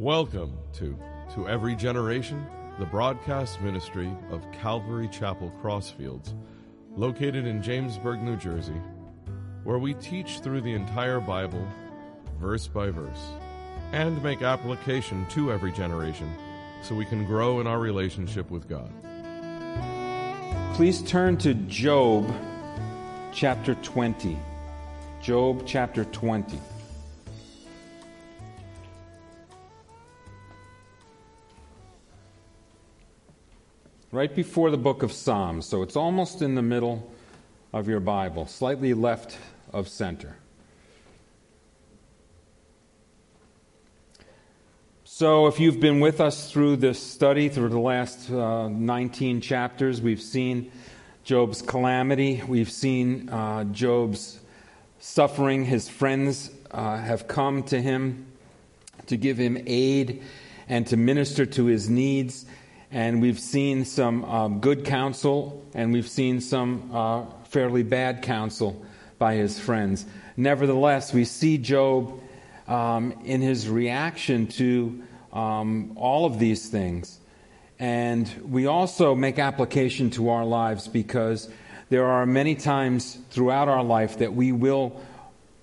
Welcome to To Every Generation, the broadcast ministry of Calvary Chapel Crossfields, located in Jamesburg, New Jersey, where we teach through the entire Bible, verse by verse, and make application to every generation so we can grow in our relationship with God. Please turn to Job chapter 20. Job chapter 20. Right before the book of Psalms, so it's almost in the middle of your Bible, slightly left of center. So, if you've been with us through this study, through the last uh, 19 chapters, we've seen Job's calamity, we've seen uh, Job's suffering. His friends uh, have come to him to give him aid and to minister to his needs and we've seen some um, good counsel, and we've seen some uh, fairly bad counsel by his friends. Nevertheless, we see Job um, in his reaction to um, all of these things. And we also make application to our lives because there are many times throughout our life that we will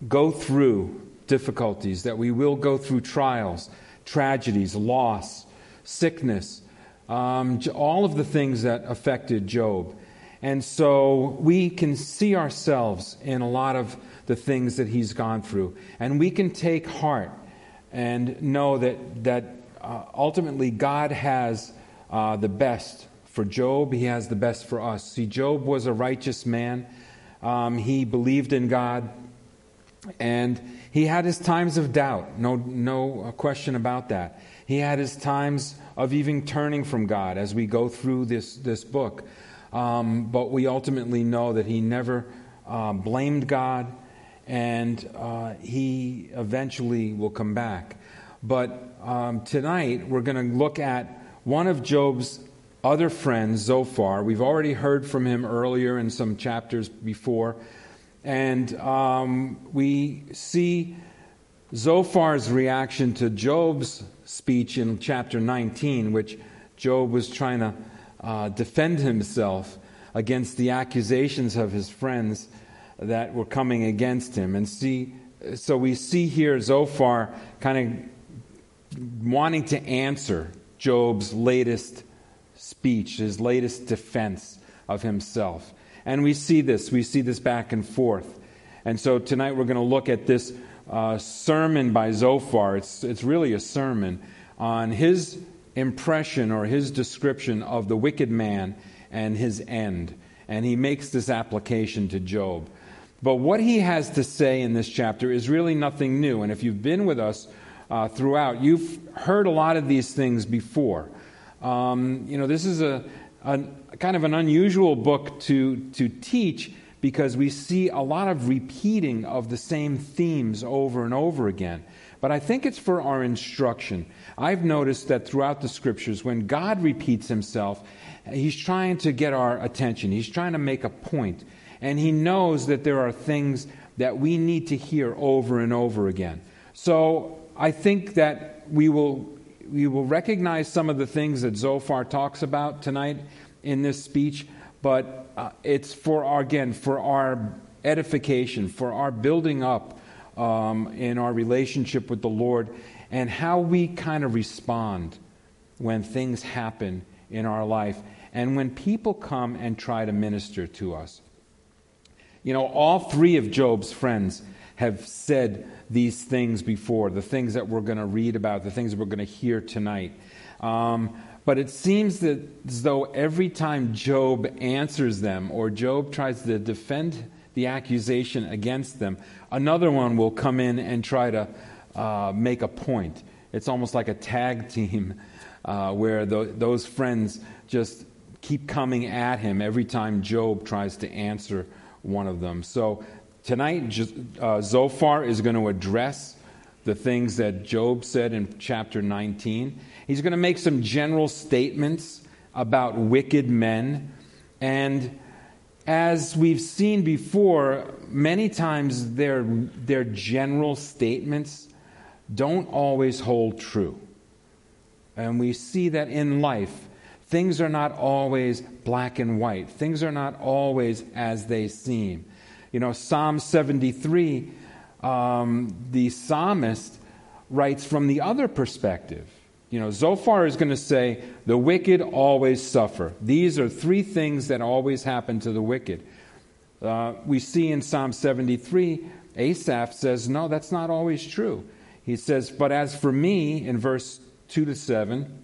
go through difficulties, that we will go through trials, tragedies, loss, sickness um, all of the things that affected Job. And so we can see ourselves in a lot of the things that he's gone through. And we can take heart and know that, that uh, ultimately God has uh, the best for Job, he has the best for us. See, Job was a righteous man, um, he believed in God. And he had his times of doubt, no, no question about that. He had his times of even turning from God as we go through this, this book. Um, but we ultimately know that he never uh, blamed God and uh, he eventually will come back. But um, tonight we're going to look at one of Job's other friends, Zophar. We've already heard from him earlier in some chapters before. And um, we see Zophar's reaction to Job's speech in chapter 19, which Job was trying to uh, defend himself against the accusations of his friends that were coming against him. And see, so we see here Zophar kind of wanting to answer Job's latest speech, his latest defense of himself. And we see this, we see this back and forth. And so tonight we're going to look at this uh, sermon by Zophar. It's, it's really a sermon on his impression or his description of the wicked man and his end. And he makes this application to Job. But what he has to say in this chapter is really nothing new. And if you've been with us uh, throughout, you've heard a lot of these things before. Um, you know, this is a, a, kind of an unusual book to, to teach because we see a lot of repeating of the same themes over and over again. But I think it's for our instruction. I've noticed that throughout the scriptures, when God repeats himself, he's trying to get our attention, he's trying to make a point. And he knows that there are things that we need to hear over and over again. So I think that we will, we will recognize some of the things that Zophar talks about tonight in this speech but uh, it's for our, again, for our edification, for our building up um, in our relationship with the Lord, and how we kind of respond when things happen in our life and when people come and try to minister to us. You know, all three of Job's friends have said these things before, the things that we're going to read about, the things that we're going to hear tonight. Um, but it seems that as though every time Job answers them or Job tries to defend the accusation against them, another one will come in and try to uh, make a point. It's almost like a tag team uh, where those friends just keep coming at him every time Job tries to answer one of them. So tonight, uh, Zophar is going to address the things that Job said in chapter 19. He's going to make some general statements about wicked men. And as we've seen before, many times their, their general statements don't always hold true. And we see that in life, things are not always black and white, things are not always as they seem. You know, Psalm 73, um, the psalmist writes from the other perspective. You know, Zophar is going to say, the wicked always suffer. These are three things that always happen to the wicked. Uh, we see in Psalm 73, Asaph says, no, that's not always true. He says, but as for me, in verse 2 to 7,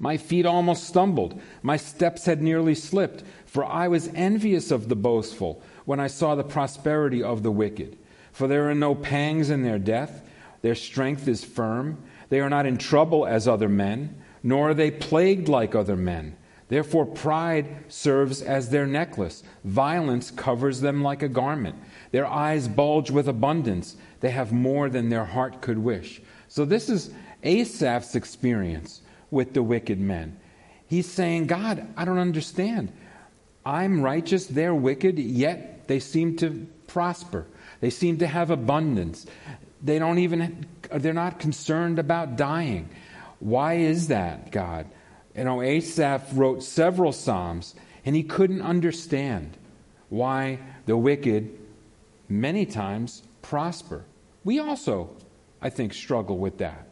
my feet almost stumbled. My steps had nearly slipped, for I was envious of the boastful when I saw the prosperity of the wicked. For there are no pangs in their death, their strength is firm. They are not in trouble as other men, nor are they plagued like other men. Therefore, pride serves as their necklace. Violence covers them like a garment. Their eyes bulge with abundance. They have more than their heart could wish. So, this is Asaph's experience with the wicked men. He's saying, God, I don't understand. I'm righteous, they're wicked, yet they seem to prosper. They seem to have abundance. They don't even, they're not concerned about dying. Why is that, God? You know, Asaph wrote several Psalms, and he couldn't understand why the wicked many times prosper. We also, I think, struggle with that,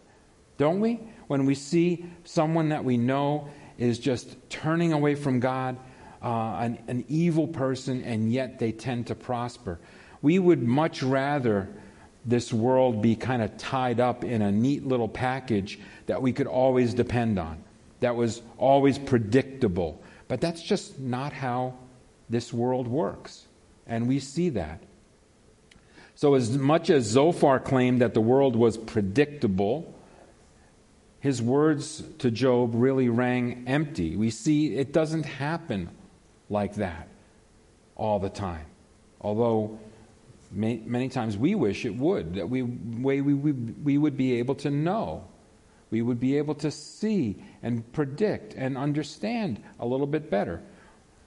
don't we? When we see someone that we know is just turning away from God, uh, an, an evil person, and yet they tend to prosper. We would much rather this world be kind of tied up in a neat little package that we could always depend on that was always predictable. But that's just not how this world works. And we see that. So, as much as Zophar claimed that the world was predictable, his words to Job really rang empty. We see it doesn't happen like that all the time. Although many times we wish it would, that we, we, we, we would be able to know we would be able to see and predict and understand a little bit better.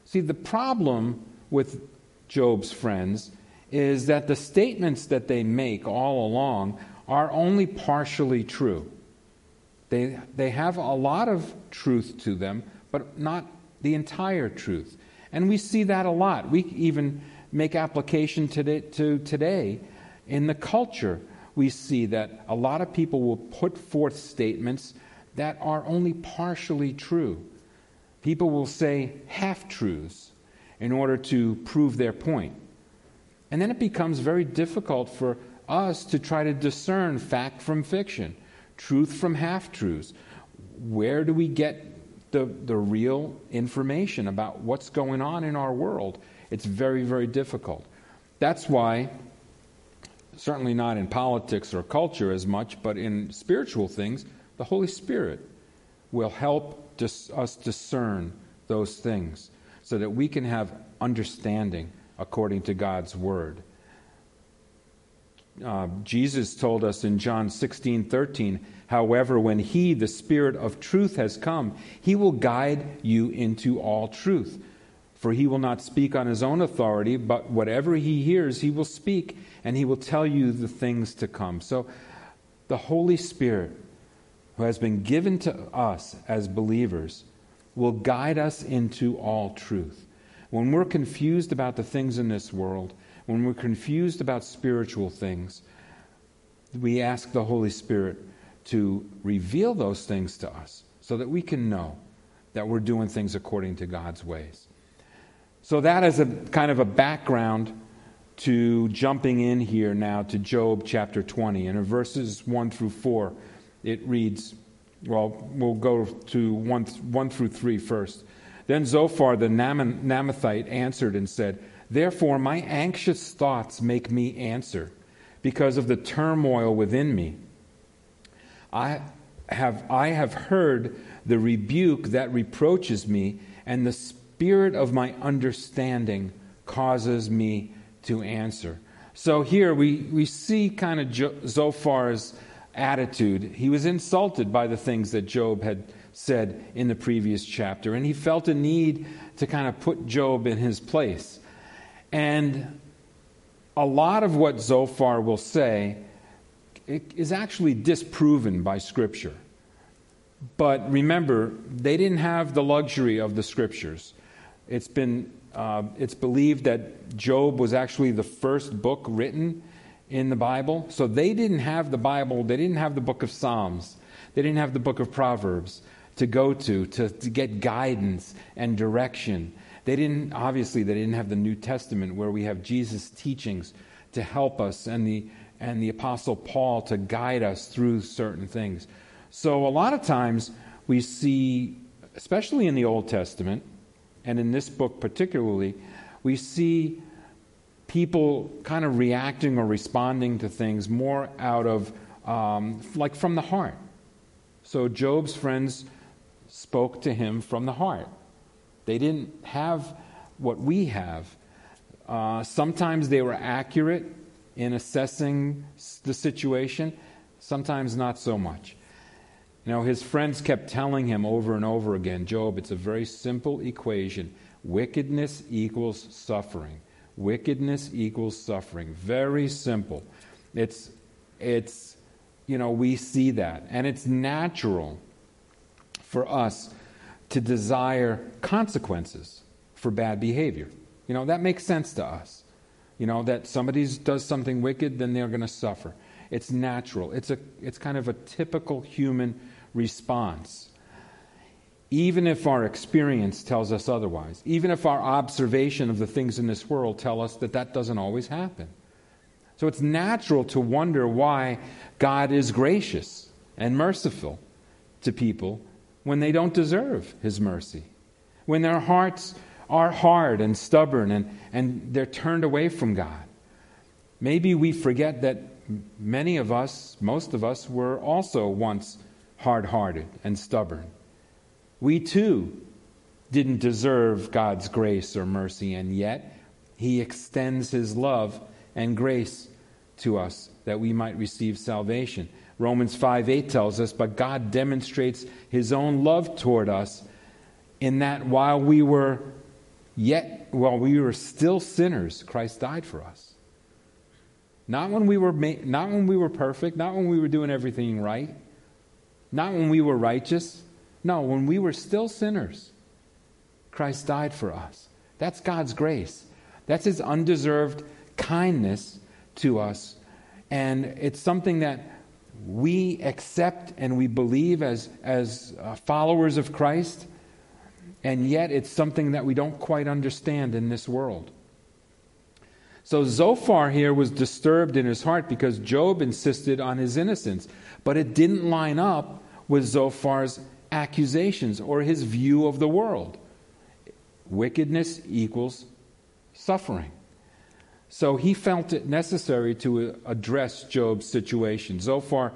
See, the problem with Job's friends is that the statements that they make all along are only partially true. They, they have a lot of truth to them, but not the entire truth. And we see that a lot. We even make application today, to today in the culture we see that a lot of people will put forth statements that are only partially true. People will say half truths in order to prove their point. And then it becomes very difficult for us to try to discern fact from fiction, truth from half truths. Where do we get the, the real information about what's going on in our world? It's very, very difficult. That's why certainly not in politics or culture as much, but in spiritual things, the Holy Spirit will help dis- us discern those things so that we can have understanding according to God's Word. Uh, Jesus told us in John 16 13, however, when He, the Spirit of truth, has come, He will guide you into all truth. For He will not speak on His own authority, but whatever He hears, He will speak and he will tell you the things to come. So, the Holy Spirit, who has been given to us as believers, will guide us into all truth. When we're confused about the things in this world, when we're confused about spiritual things, we ask the Holy Spirit to reveal those things to us so that we can know that we're doing things according to God's ways. So, that is a kind of a background to jumping in here now to Job chapter 20. And in verses 1 through 4, it reads, well, we'll go to 1, 1 through 3 first. Then Zophar the Naamathite answered and said, Therefore my anxious thoughts make me answer, because of the turmoil within me. I have, I have heard the rebuke that reproaches me, and the spirit of my understanding causes me to answer. So here we, we see kind of jo- Zophar's attitude. He was insulted by the things that Job had said in the previous chapter, and he felt a need to kind of put Job in his place. And a lot of what Zophar will say is actually disproven by Scripture. But remember, they didn't have the luxury of the scriptures. It's been uh, it's believed that Job was actually the first book written in the Bible. So they didn't have the Bible. They didn't have the book of Psalms. They didn't have the book of Proverbs to go to, to, to get guidance and direction. They didn't, obviously, they didn't have the New Testament where we have Jesus' teachings to help us and the, and the Apostle Paul to guide us through certain things. So a lot of times we see, especially in the Old Testament, and in this book particularly, we see people kind of reacting or responding to things more out of, um, like, from the heart. So Job's friends spoke to him from the heart. They didn't have what we have. Uh, sometimes they were accurate in assessing the situation, sometimes not so much. You know, his friends kept telling him over and over again Job, it's a very simple equation. Wickedness equals suffering. Wickedness equals suffering. Very simple. It's, it's, you know, we see that. And it's natural for us to desire consequences for bad behavior. You know, that makes sense to us. You know, that somebody does something wicked, then they're going to suffer. It's natural. It's, a, it's kind of a typical human response. Even if our experience tells us otherwise, even if our observation of the things in this world tell us that that doesn't always happen. So it's natural to wonder why God is gracious and merciful to people when they don't deserve his mercy, when their hearts are hard and stubborn and, and they're turned away from God. Maybe we forget that many of us, most of us, were also once hard hearted and stubborn. We too didn't deserve God's grace or mercy, and yet He extends His love and grace to us that we might receive salvation. Romans 5 8 tells us, But God demonstrates His own love toward us in that while we were yet, while we were still sinners, Christ died for us. Not when we were, not when we were perfect, not when we were doing everything right, not when we were righteous. No, when we were still sinners, Christ died for us. That's God's grace. That's His undeserved kindness to us. And it's something that we accept and we believe as, as uh, followers of Christ. And yet it's something that we don't quite understand in this world. So Zophar here was disturbed in his heart because Job insisted on his innocence, but it didn't line up with Zophar's accusations or his view of the world. Wickedness equals suffering. So he felt it necessary to uh, address Job's situation. Zophar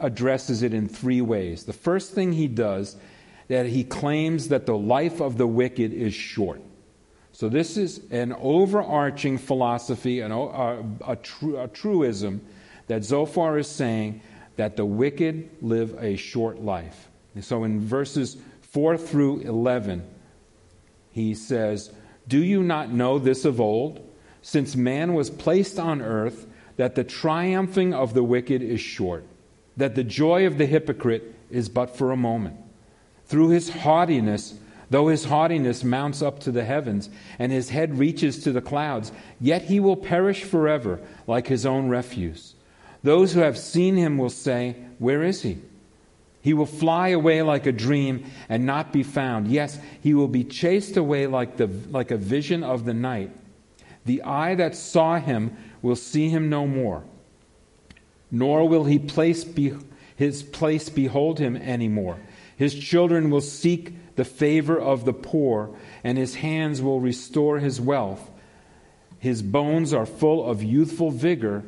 addresses it in three ways. The first thing he does that he claims that the life of the wicked is short. So this is an overarching philosophy, an, a, uh, uh, a, tru, a truism that Zophar is saying that the wicked live a short life. so in verses 4 through 11, he says, Do you not know this of old? Since man was placed on earth, that the triumphing of the wicked is short, that the joy of the hypocrite is but for a moment. Through his haughtiness, though his haughtiness mounts up to the heavens, and his head reaches to the clouds, yet he will perish forever like his own refuse. Those who have seen him will say, Where is he? He will fly away like a dream and not be found. Yes, he will be chased away like, the, like a vision of the night. The eye that saw him will see him no more, nor will he place be, his place behold him any more. His children will seek the favor of the poor, and his hands will restore his wealth. His bones are full of youthful vigor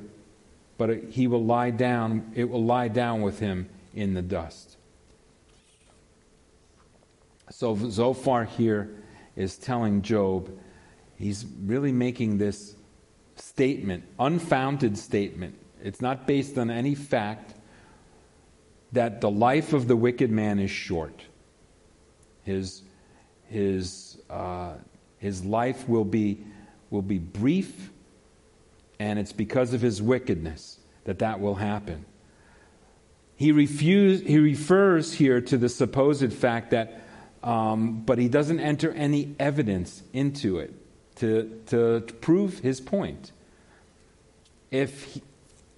but he will lie down, it will lie down with him in the dust. So Zophar here is telling Job, he's really making this statement, unfounded statement. It's not based on any fact that the life of the wicked man is short. His, his, uh, his life will be, will be brief and it's because of his wickedness that that will happen. He, refuse, he refers here to the supposed fact that, um, but he doesn't enter any evidence into it to, to, prove his point. If he,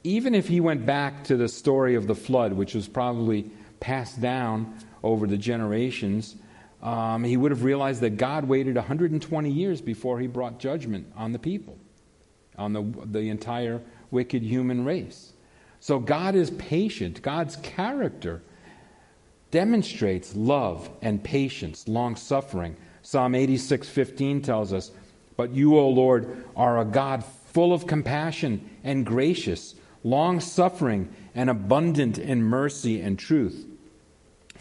even if he went back to the story of the flood, which was probably passed down over the generations, um, he would have realized that God waited 120 years before he brought judgment on the people, on the, the entire wicked human race. So God is patient. God's character demonstrates love and patience, long suffering. Psalm 86:15 tells us, "But you, O Lord, are a God full of compassion and gracious, long suffering and abundant in mercy and truth."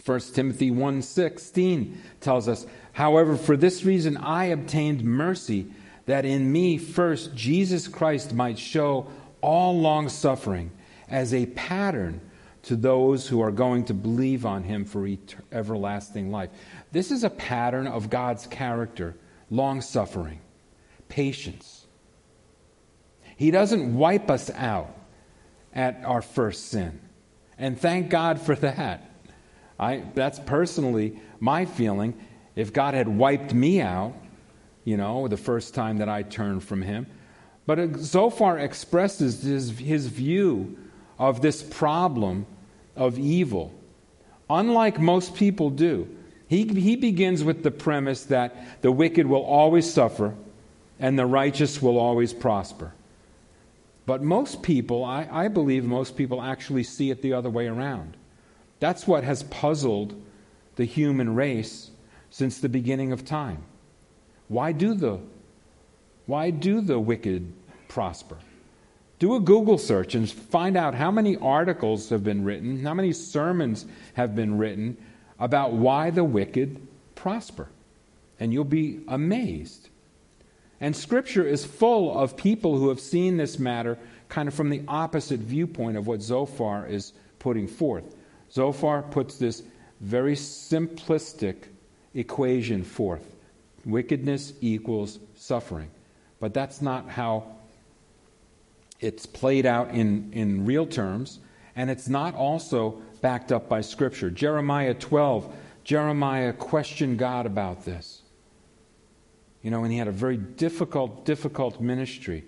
1 Timothy 1:16 tells us, "However, for this reason I obtained mercy that in me first Jesus Christ might show all long suffering as a pattern to those who are going to believe on him for everlasting life." This is a pattern of God's character, long suffering, patience. He doesn't wipe us out at our first sin. And thank God for that. I, that's personally my feeling. If God had wiped me out, you know, the first time that I turned from Him, but far expresses his, his view of this problem of evil. Unlike most people do, he, he begins with the premise that the wicked will always suffer and the righteous will always prosper. But most people, I, I believe most people actually see it the other way around. That's what has puzzled the human race since the beginning of time. Why do the why do the wicked prosper? Do a Google search and find out how many articles have been written, how many sermons have been written about why the wicked prosper. And you'll be amazed. And Scripture is full of people who have seen this matter kind of from the opposite viewpoint of what Zophar is putting forth. Zophar puts this very simplistic equation forth wickedness equals suffering. But that's not how it's played out in, in real terms, and it's not also backed up by Scripture. Jeremiah 12, Jeremiah questioned God about this. You know, and he had a very difficult, difficult ministry.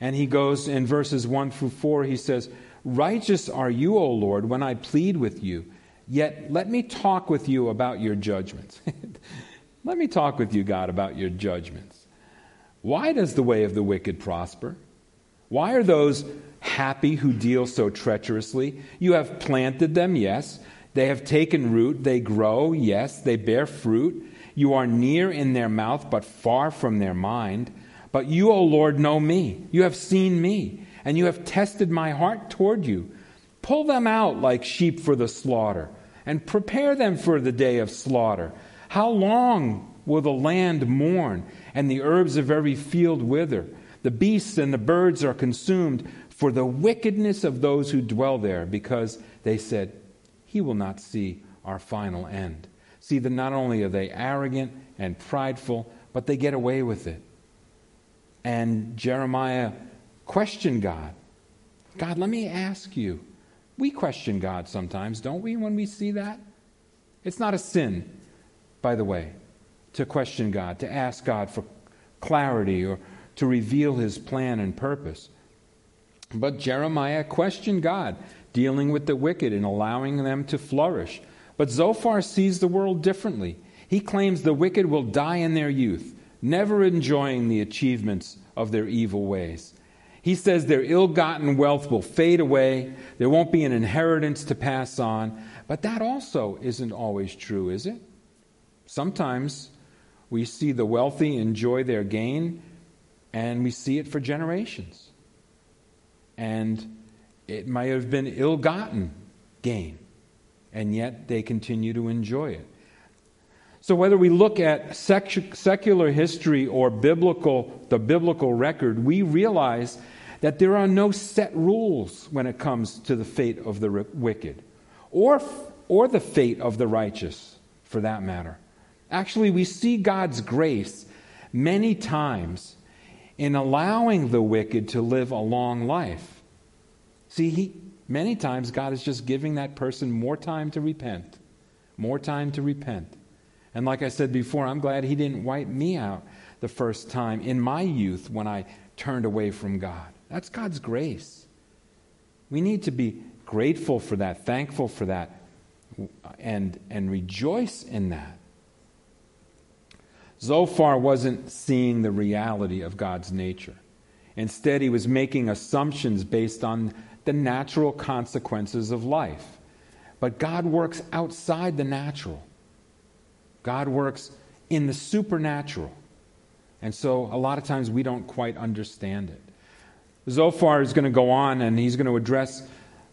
And he goes in verses 1 through 4, he says, Righteous are you, O Lord, when I plead with you. Yet let me talk with you about your judgments. let me talk with you, God, about your judgments. Why does the way of the wicked prosper? Why are those happy who deal so treacherously? You have planted them, yes. They have taken root. They grow, yes. They bear fruit. You are near in their mouth, but far from their mind. But you, O Lord, know me. You have seen me and you have tested my heart toward you. Pull them out like sheep for the slaughter, and prepare them for the day of slaughter. How long will the land mourn, and the herbs of every field wither? The beasts and the birds are consumed for the wickedness of those who dwell there, because they said, He will not see our final end. See that not only are they arrogant and prideful, but they get away with it. And Jeremiah Question God. God, let me ask you. We question God sometimes, don't we, when we see that? It's not a sin, by the way, to question God, to ask God for clarity or to reveal his plan and purpose. But Jeremiah questioned God, dealing with the wicked and allowing them to flourish. But Zophar sees the world differently. He claims the wicked will die in their youth, never enjoying the achievements of their evil ways. He says their ill gotten wealth will fade away, there won't be an inheritance to pass on. But that also isn't always true, is it? Sometimes we see the wealthy enjoy their gain, and we see it for generations. And it might have been ill gotten gain, and yet they continue to enjoy it. So, whether we look at secular history or biblical, the biblical record, we realize that there are no set rules when it comes to the fate of the wicked or, or the fate of the righteous, for that matter. Actually, we see God's grace many times in allowing the wicked to live a long life. See, he, Many times, God is just giving that person more time to repent, more time to repent. And like I said before, I'm glad He didn't wipe me out the first time in my youth when I turned away from God. That's God's grace. We need to be grateful for that, thankful for that, and, and rejoice in that. Zophar wasn't seeing the reality of God's nature. Instead, he was making assumptions based on the natural consequences of life. But God works outside the natural, God works in the supernatural. And so a lot of times we don't quite understand it. Zophar is going to go on and he's going to address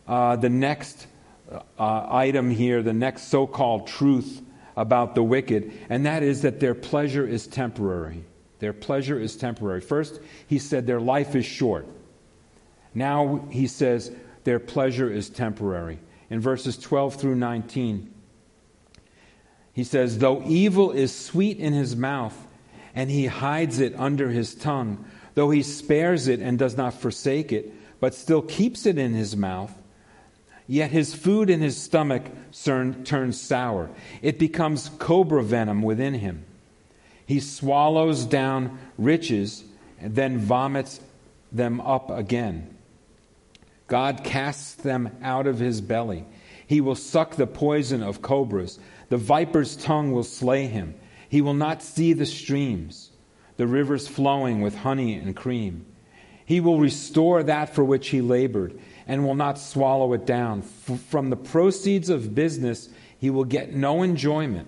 uh, the next uh, item here, the next so called truth about the wicked, and that is that their pleasure is temporary. Their pleasure is temporary. First, he said their life is short. Now he says their pleasure is temporary. In verses 12 through 19, he says, Though evil is sweet in his mouth, and he hides it under his tongue, though he spares it and does not forsake it, but still keeps it in his mouth, Yet his food in his stomach turns sour. It becomes cobra venom within him. He swallows down riches and then vomits them up again. God casts them out of his belly. He will suck the poison of cobras. The viper's tongue will slay him. He will not see the streams, the rivers flowing with honey and cream. He will restore that for which he labored and will not swallow it down. From the proceeds of business, he will get no enjoyment.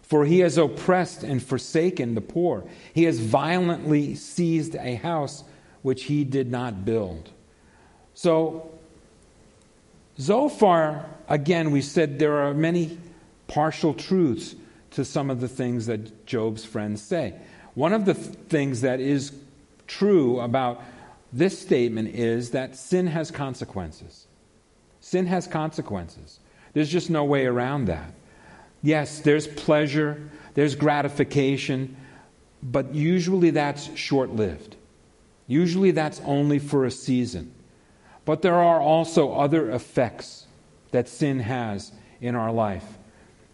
For he has oppressed and forsaken the poor. He has violently seized a house which he did not build. So, Zophar, again, we said there are many partial truths to some of the things that Job's friends say. One of the th- things that is true about this statement is that sin has consequences. Sin has consequences. There's just no way around that. Yes, there's pleasure, there's gratification, but usually that's short lived. Usually that's only for a season. But there are also other effects that sin has in our life.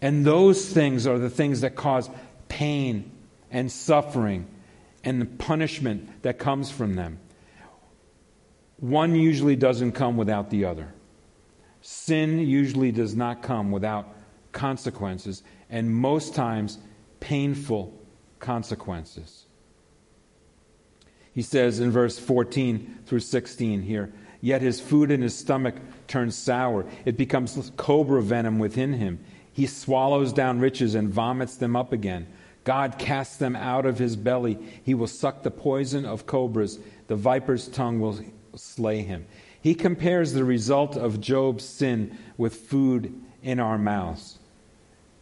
And those things are the things that cause pain and suffering and the punishment that comes from them one usually doesn't come without the other. Sin usually does not come without consequences, and most times, painful consequences. He says in verse 14 through 16 here, Yet his food in his stomach turns sour. It becomes cobra venom within him. He swallows down riches and vomits them up again. God casts them out of his belly. He will suck the poison of cobras. The viper's tongue will slay him. He compares the result of Job's sin with food in our mouths.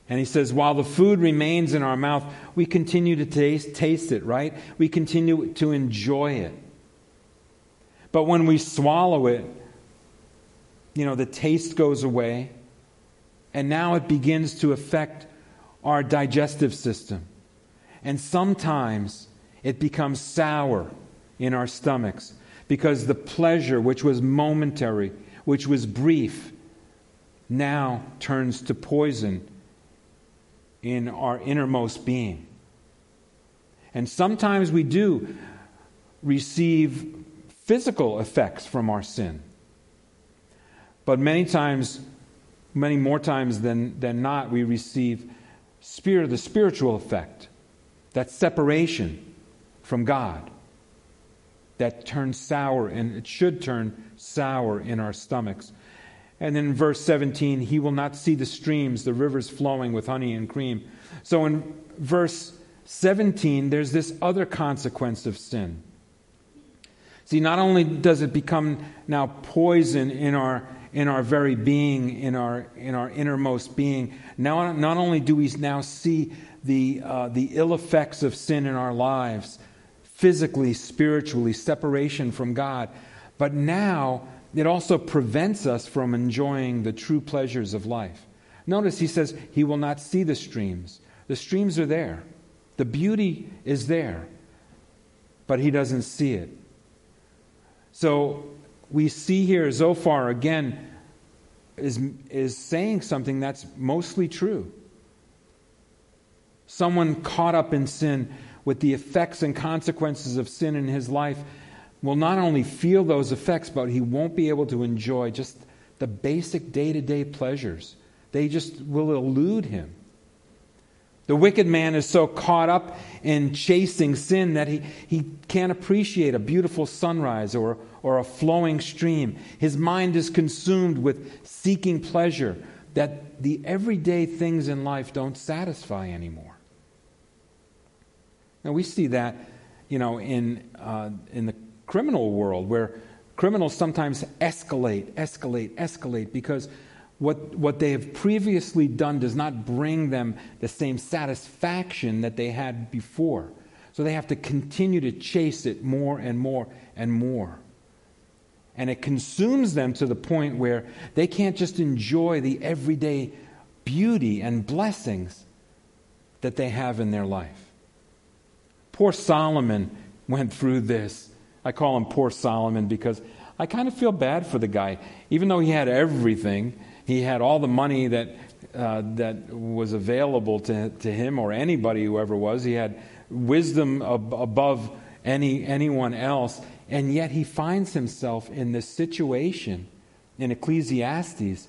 And he says, while the food remains in our mouth, we continue to taste, taste it, right? We continue to enjoy it. But when we swallow it, you know, the taste goes away, and now it begins to affect our digestive system. And sometimes it becomes sour in our stomachs because the pleasure, which was momentary, which was brief, now turns to poison in our innermost being. And sometimes we do receive physical effects from our sin. But many times, many more times than, than not, we receive spirit, the spiritual effect, that separation from God that turns sour, and it should turn sour in our stomachs. And then in verse 17, he will not see the streams, the rivers flowing with honey and cream. So in verse 17, there's this other consequence of sin. See, not only does it become now poison in our in our very being, in our in our innermost being, now not only do we now see the uh, the ill effects of sin in our lives, physically, spiritually, separation from God. But now it also prevents us from enjoying the true pleasures of life. Notice he says he will not see the streams. The streams are there, the beauty is there, but he doesn't see it. So we see here Zophar again is, is saying something that's mostly true. Someone caught up in sin with the effects and consequences of sin in his life will not only feel those effects, but he won't be able to enjoy just the basic day to day pleasures. They just will elude him. The wicked man is so caught up in chasing sin that he, he can't appreciate a beautiful sunrise or, or a flowing stream. His mind is consumed with seeking pleasure that the everyday things in life don't satisfy anymore. Now, we see that, you know, in, uh, in the criminal world where criminals sometimes escalate, escalate, escalate because what, what they have previously done does not bring them the same satisfaction that they had before. So they have to continue to chase it more and more and more. And it consumes them to the point where they can't just enjoy the everyday beauty and blessings that they have in their life. Poor Solomon went through this. I call him poor Solomon because I kind of feel bad for the guy. Even though he had everything, he had all the money that, uh, that was available to, to him or anybody, who ever was. He had wisdom ab- above any, anyone else. And yet he finds himself in this situation in Ecclesiastes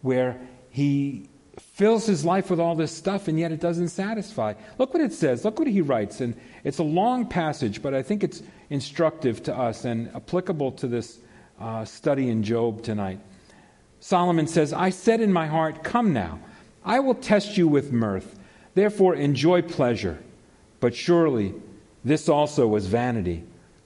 where he fills his life with all this stuff and yet it doesn't satisfy. Look what it says. Look what he writes. And it's a long passage, but I think it's instructive to us and applicable to this uh, study in Job tonight. Solomon says, I said in my heart, Come now, I will test you with mirth. Therefore, enjoy pleasure. But surely this also was vanity.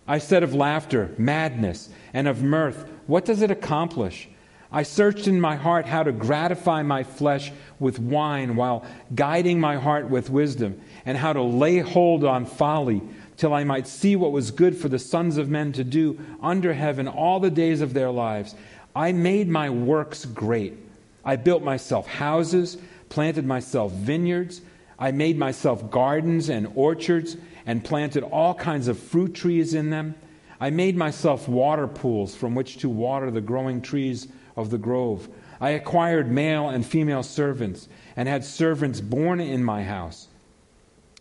I said of laughter, madness, and of mirth, What does it accomplish? I searched in my heart how to gratify my flesh with wine while guiding my heart with wisdom, and how to lay hold on folly till I might see what was good for the sons of men to do under heaven all the days of their lives. I made my works great. I built myself houses, planted myself vineyards. I made myself gardens and orchards and planted all kinds of fruit trees in them. I made myself water pools from which to water the growing trees of the grove. I acquired male and female servants and had servants born in my house.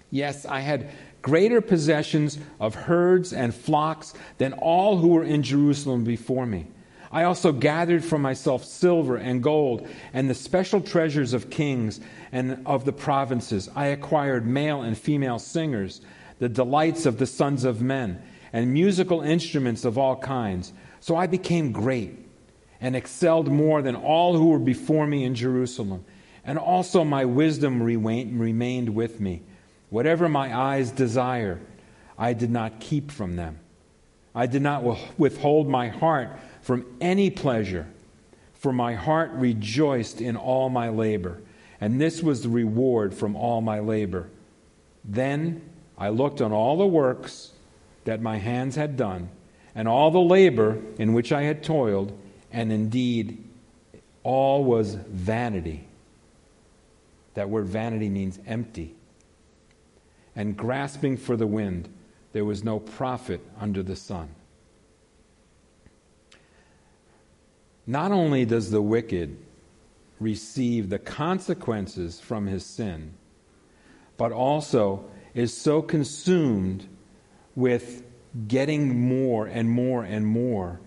Yes, I had greater possessions of herds and flocks than all who were in Jerusalem before me. I also gathered for myself silver and gold and the special treasures of kings and of the provinces. I acquired male and female singers, the delights of the sons of men, and musical instruments of all kinds. So I became great and excelled more than all who were before me in Jerusalem. And also my wisdom remained with me. Whatever my eyes desired, I did not keep from them. I did not withhold my heart from any pleasure, for my heart rejoiced in all my labor, and this was the reward from all my labor. Then I looked on all the works that my hands had done, and all the labor in which I had toiled, and indeed all was vanity. That word vanity means empty. And grasping for the wind, there was no profit under the sun. Not only does the wicked receive the consequences from his sin, but also is so consumed with getting more and more and more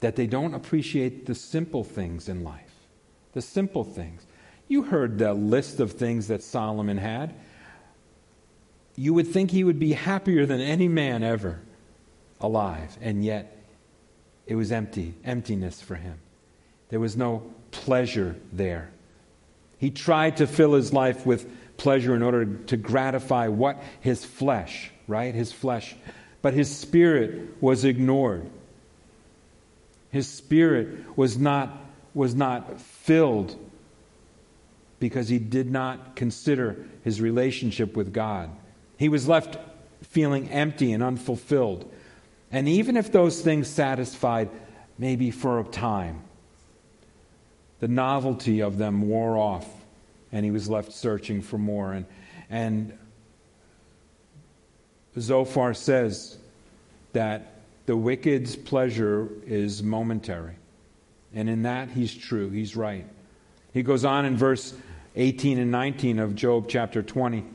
that they don't appreciate the simple things in life. The simple things. You heard the list of things that Solomon had. You would think he would be happier than any man ever alive, and yet it was empty, emptiness for him. There was no pleasure there. He tried to fill his life with pleasure in order to gratify what? His flesh, right? His flesh. But his spirit was ignored. His spirit was not, was not filled because he did not consider his relationship with God. He was left feeling empty and unfulfilled. And even if those things satisfied, maybe for a time, the novelty of them wore off, and he was left searching for more. And, and Zophar says that the wicked's pleasure is momentary. And in that, he's true. He's right. He goes on in verse 18 and 19 of Job chapter 20.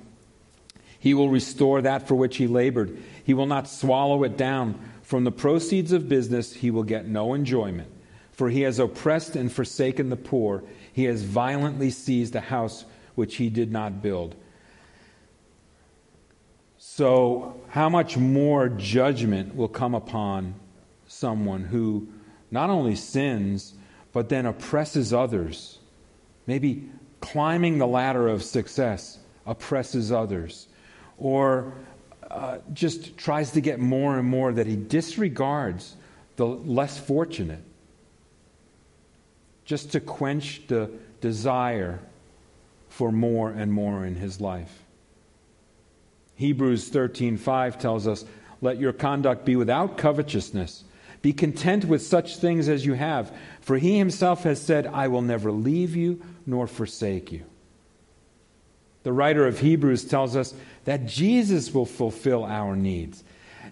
He will restore that for which he labored. He will not swallow it down. From the proceeds of business, he will get no enjoyment. For he has oppressed and forsaken the poor. He has violently seized a house which he did not build. So, how much more judgment will come upon someone who not only sins, but then oppresses others? Maybe climbing the ladder of success oppresses others, or uh, just tries to get more and more that he disregards the less fortunate, just to quench the desire for more and more in his life. Hebrews 13:5 tells us, "Let your conduct be without covetousness. Be content with such things as you have, for he himself has said, I will never leave you nor forsake you." The writer of Hebrews tells us that Jesus will fulfill our needs.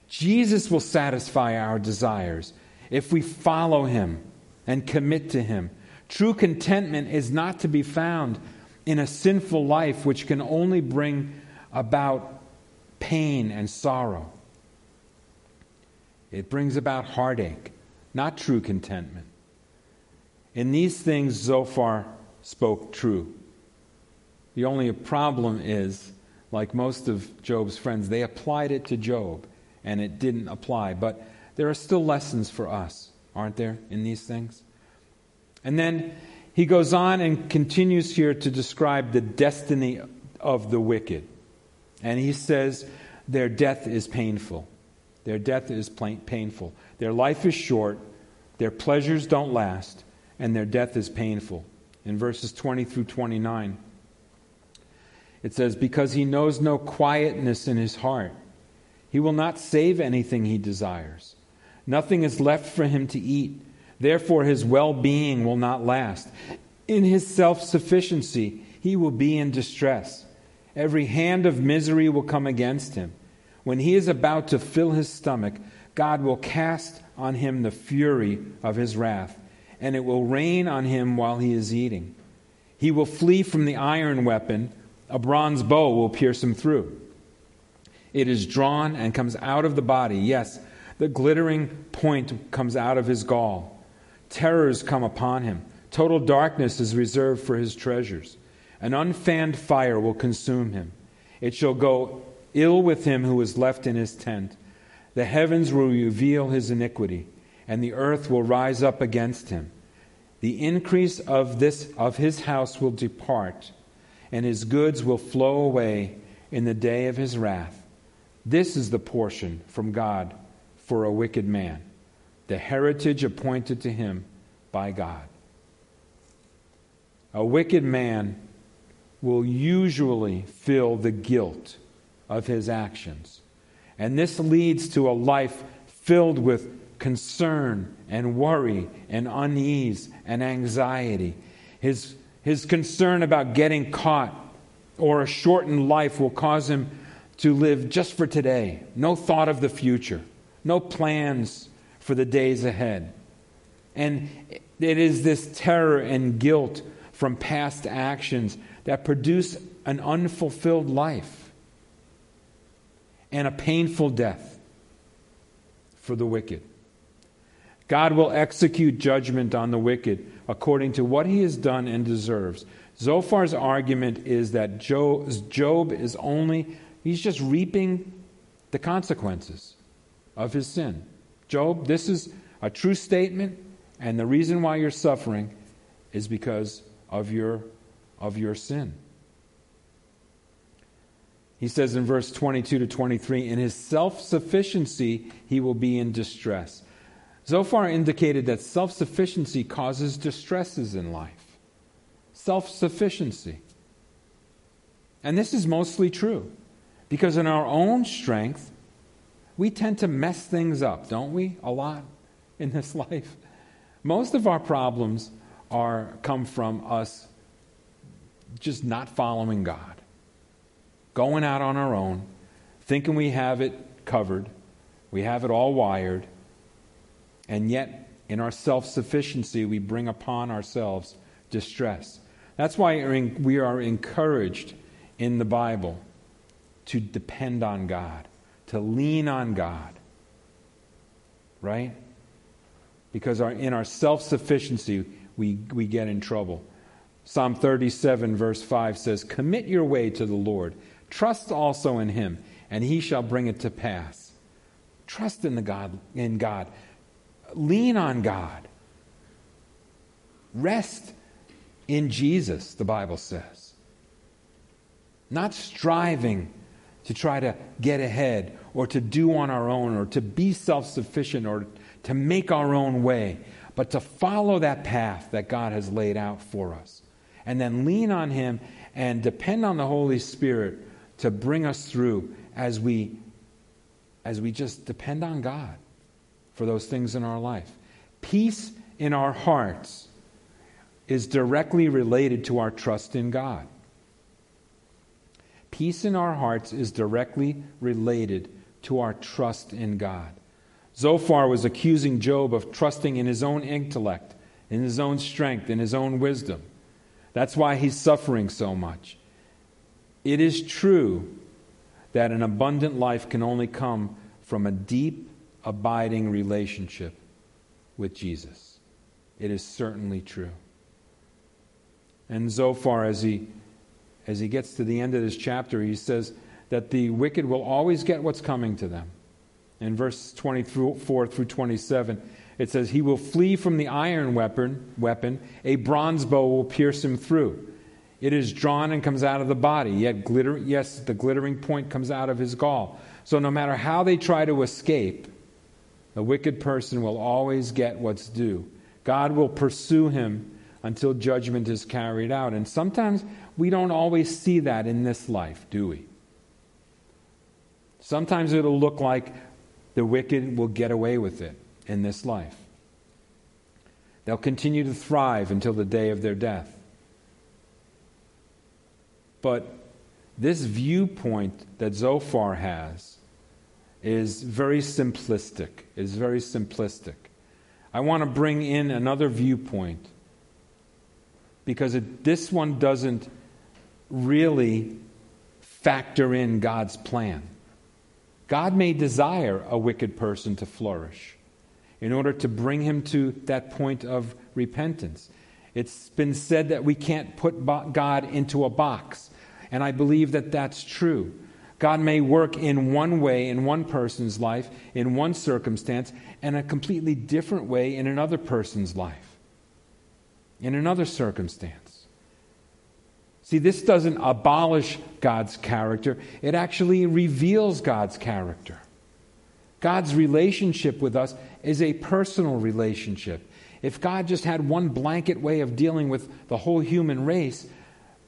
Jesus will satisfy our desires if we follow him and commit to him. True contentment is not to be found in a sinful life which can only bring about pain and sorrow. It brings about heartache, not true contentment. In these things, Zophar spoke true. The only problem is, like most of Job's friends, they applied it to Job and it didn't apply. But there are still lessons for us, aren't there, in these things? And then he goes on and continues here to describe the destiny of the wicked. And he says, Their death is painful. Their death is painful. Their life is short. Their pleasures don't last. And their death is painful. In verses 20 through 29. It says, Because he knows no quietness in his heart, he will not save anything he desires. Nothing is left for him to eat. Therefore, his well being will not last. In his self sufficiency, he will be in distress. Every hand of misery will come against him. When he is about to fill his stomach, God will cast on him the fury of his wrath, and it will rain on him while he is eating. He will flee from the iron weapon a bronze bow will pierce him through. It is drawn and comes out of the body. Yes, the glittering point comes out of his gall. Terrors come upon him. Total darkness is reserved for his treasures. An unfanned fire will consume him. It shall go ill with him who is left in his tent. The heavens will reveal his iniquity, and the earth will rise up against him. The increase of this of his house will depart and his goods will flow away in the day of his wrath. This is the portion from God for a wicked man, the heritage appointed to him by God. A wicked man will usually feel the guilt of his actions. And this leads to a life filled with concern and worry and unease and anxiety. His his concern about getting caught or a shortened life will cause him to live just for today, no thought of the future, no plans for the days ahead. And it is this terror and guilt from past actions that produce an unfulfilled life and a painful death for the wicked. God will execute judgment on the wicked according to what he has done and deserves. Zophar's argument is that Job is only, he's just reaping the consequences of his sin. Job, this is a true statement, and the reason why you're suffering is because of your, of your sin. He says in verse 22 to 23 In his self sufficiency, he will be in distress. Zophar indicated that self sufficiency causes distresses in life. Self sufficiency. And this is mostly true because in our own strength, we tend to mess things up, don't we? A lot in this life. Most of our problems are come from us just not following God. Going out on our own, thinking we have it covered, we have it all wired, And yet, in our self sufficiency, we bring upon ourselves distress. That's why we are encouraged in the Bible to depend on God, to lean on God. Right? Because our, in our self sufficiency, we, we get in trouble. Psalm 37, verse 5 says, Commit your way to the Lord. Trust also in him, and he shall bring it to pass. Trust in, the God, in God. Lean on God. Rest in Jesus, the Bible says. Not striving to try to get ahead or to do on our own or to be self sufficient or to make our own way, but to follow that path that God has laid out for us. And then lean on Him and depend on the Holy Spirit to bring us through as we as we just depend on God for those things in our life. Peace in our hearts is directly related to our trust in God. Peace in our hearts is directly related to our trust in God. Zophar was accusing Job of trusting in his own intellect, in his own strength, in his own wisdom. That's why he's suffering so much. It is true that an abundant life can only come from a deep, abiding relationship with Jesus. It is certainly true. And Zophar, as he, as he gets to the end of this chapter, he says that the wicked will always get what's coming to them. In verse 24 through 27, it says, He will flee from the iron weapon, weapon, a bronze bow will pierce him through. It is drawn and comes out of the body, yet glitter, yes, the glittering point comes out of his gall. So no matter how they try to escape, the wicked person will always get what's due. God will pursue him until judgment is carried out. And sometimes we don't always see that in this life, do we? Sometimes it'll look like the wicked will get away with it in this life. They'll continue to thrive until the day of their death. But this viewpoint that Zophar has is very simplistic, is very simplistic. I want to bring in another viewpoint because it, this one doesn't really factor in God's plan. God may desire a wicked person to flourish in order to bring him to that point of repentance. It's been said that we can't put God into a box. And I believe that that's true. God may work in one way in one person's life, in one circumstance, and a completely different way in another person's life, in another circumstance. See, this doesn't abolish God's character, it actually reveals God's character. God's relationship with us is a personal relationship. If God just had one blanket way of dealing with the whole human race,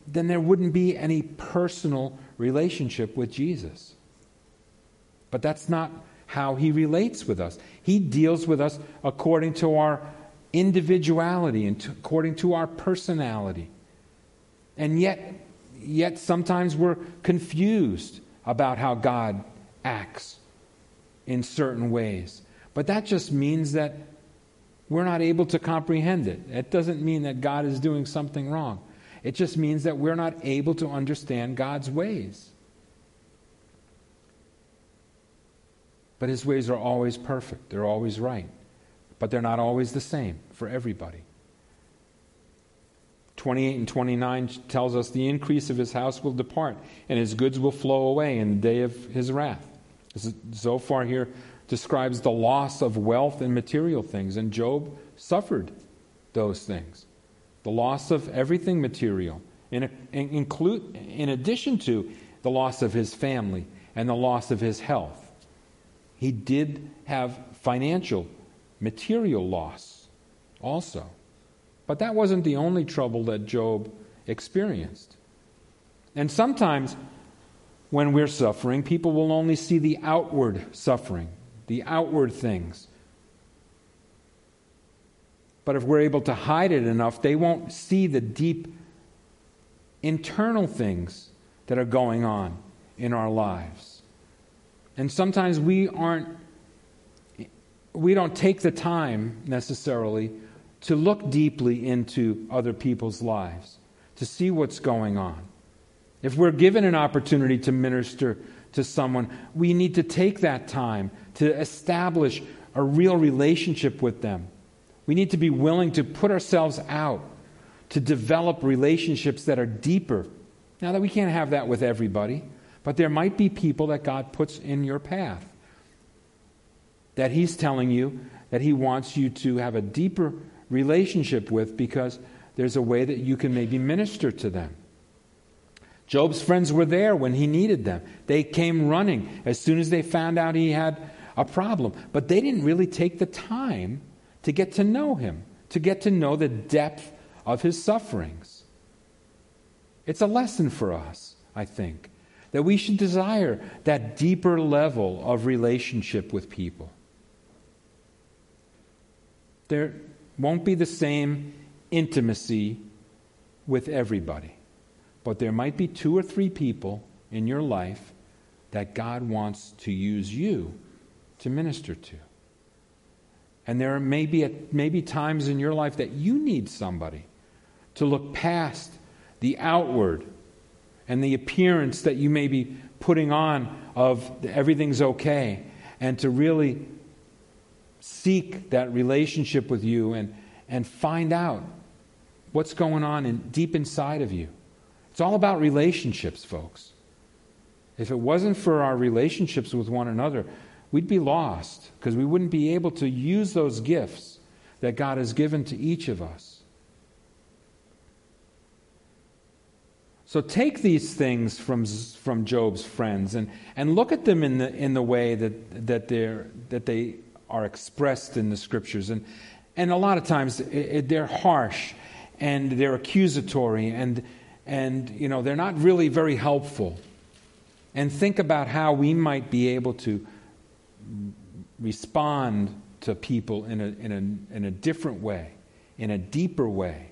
then there wouldn't be any personal relationship with Jesus. But that's not how he relates with us. He deals with us according to our individuality and according to our personality. And yet, yet sometimes we're confused about how God acts in certain ways. But that just means that we're not able to comprehend it. It doesn't mean that God is doing something wrong. It just means that we're not able to understand God's ways. But his ways are always perfect, they're always right. But they're not always the same for everybody. 28 and 29 tells us the increase of his house will depart, and his goods will flow away in the day of his wrath. Zophar here describes the loss of wealth and material things, and Job suffered those things the loss of everything material, in, in, include, in addition to the loss of his family and the loss of his health. He did have financial, material loss also. But that wasn't the only trouble that Job experienced. And sometimes when we're suffering, people will only see the outward suffering, the outward things. But if we're able to hide it enough, they won't see the deep internal things that are going on in our lives. And sometimes we aren't we don't take the time necessarily to look deeply into other people's lives, to see what's going on. If we're given an opportunity to minister to someone, we need to take that time to establish a real relationship with them. We need to be willing to put ourselves out to develop relationships that are deeper. Now that we can't have that with everybody, but there might be people that God puts in your path that He's telling you that He wants you to have a deeper relationship with because there's a way that you can maybe minister to them. Job's friends were there when he needed them. They came running as soon as they found out he had a problem. But they didn't really take the time to get to know him, to get to know the depth of his sufferings. It's a lesson for us, I think, that we should desire that deeper level of relationship with people. There won't be the same intimacy with everybody. But there might be two or three people in your life that God wants to use you to minister to. And there may be, maybe times in your life that you need somebody to look past the outward and the appearance that you may be putting on of everything's okay and to really seek that relationship with you and, and find out what's going on in, deep inside of you. It's all about relationships, folks. If it wasn't for our relationships with one another, we'd be lost because we wouldn't be able to use those gifts that God has given to each of us. So take these things from, from Job's friends and, and look at them in the, in the way that, that, they're, that they are expressed in the scriptures. And, and a lot of times it, it, they're harsh and they're accusatory and and you know they're not really very helpful. And think about how we might be able to respond to people in a, in a, in a different way in a deeper way.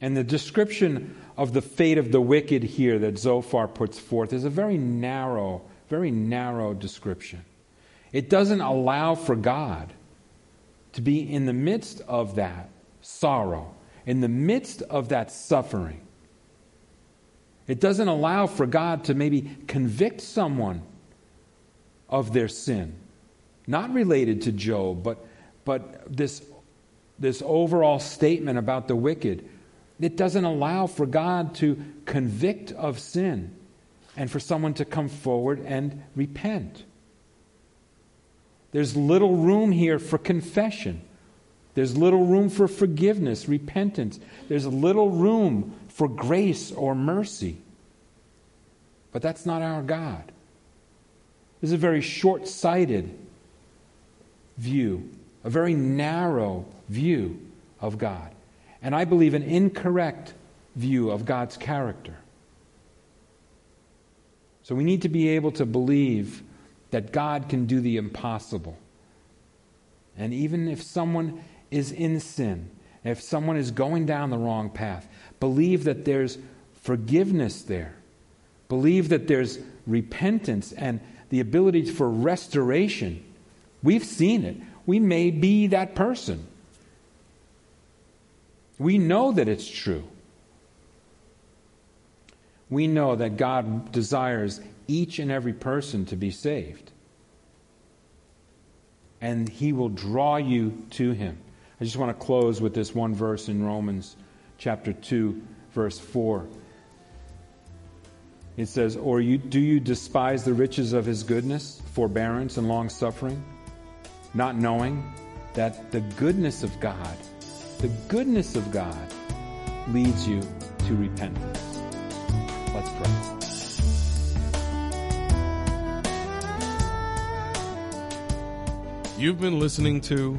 And the description of the fate of the wicked here that zophar puts forth is a very narrow very narrow description. It doesn't allow for god to be in the midst of that sorrow in the midst of that suffering. It doesn't allow for God to maybe convict someone of their sin. Not related to Job, but, but this, this overall statement about the wicked. It doesn't allow for God to convict of sin and for someone to come forward and repent. There's little room here for confession. There's little room for forgiveness, repentance. There's little room for grace or mercy. But that's not our God. This is a very short sighted view, a very narrow view of God. And I believe an incorrect view of God's character. So we need to be able to believe that God can do the impossible. And even if someone is in sin, if someone is going down the wrong path, believe that there's forgiveness there. Believe that there's repentance and the ability for restoration. We've seen it. We may be that person. We know that it's true. We know that God desires each and every person to be saved. And He will draw you to Him. I just want to close with this one verse in Romans chapter 2, verse 4. It says, Or you, do you despise the riches of his goodness, forbearance, and long suffering, not knowing that the goodness of God, the goodness of God, leads you to repentance? Let's pray. You've been listening to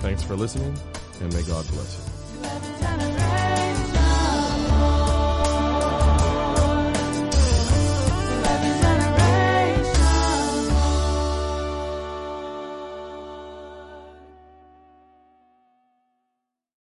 Thanks for listening, and may God bless you.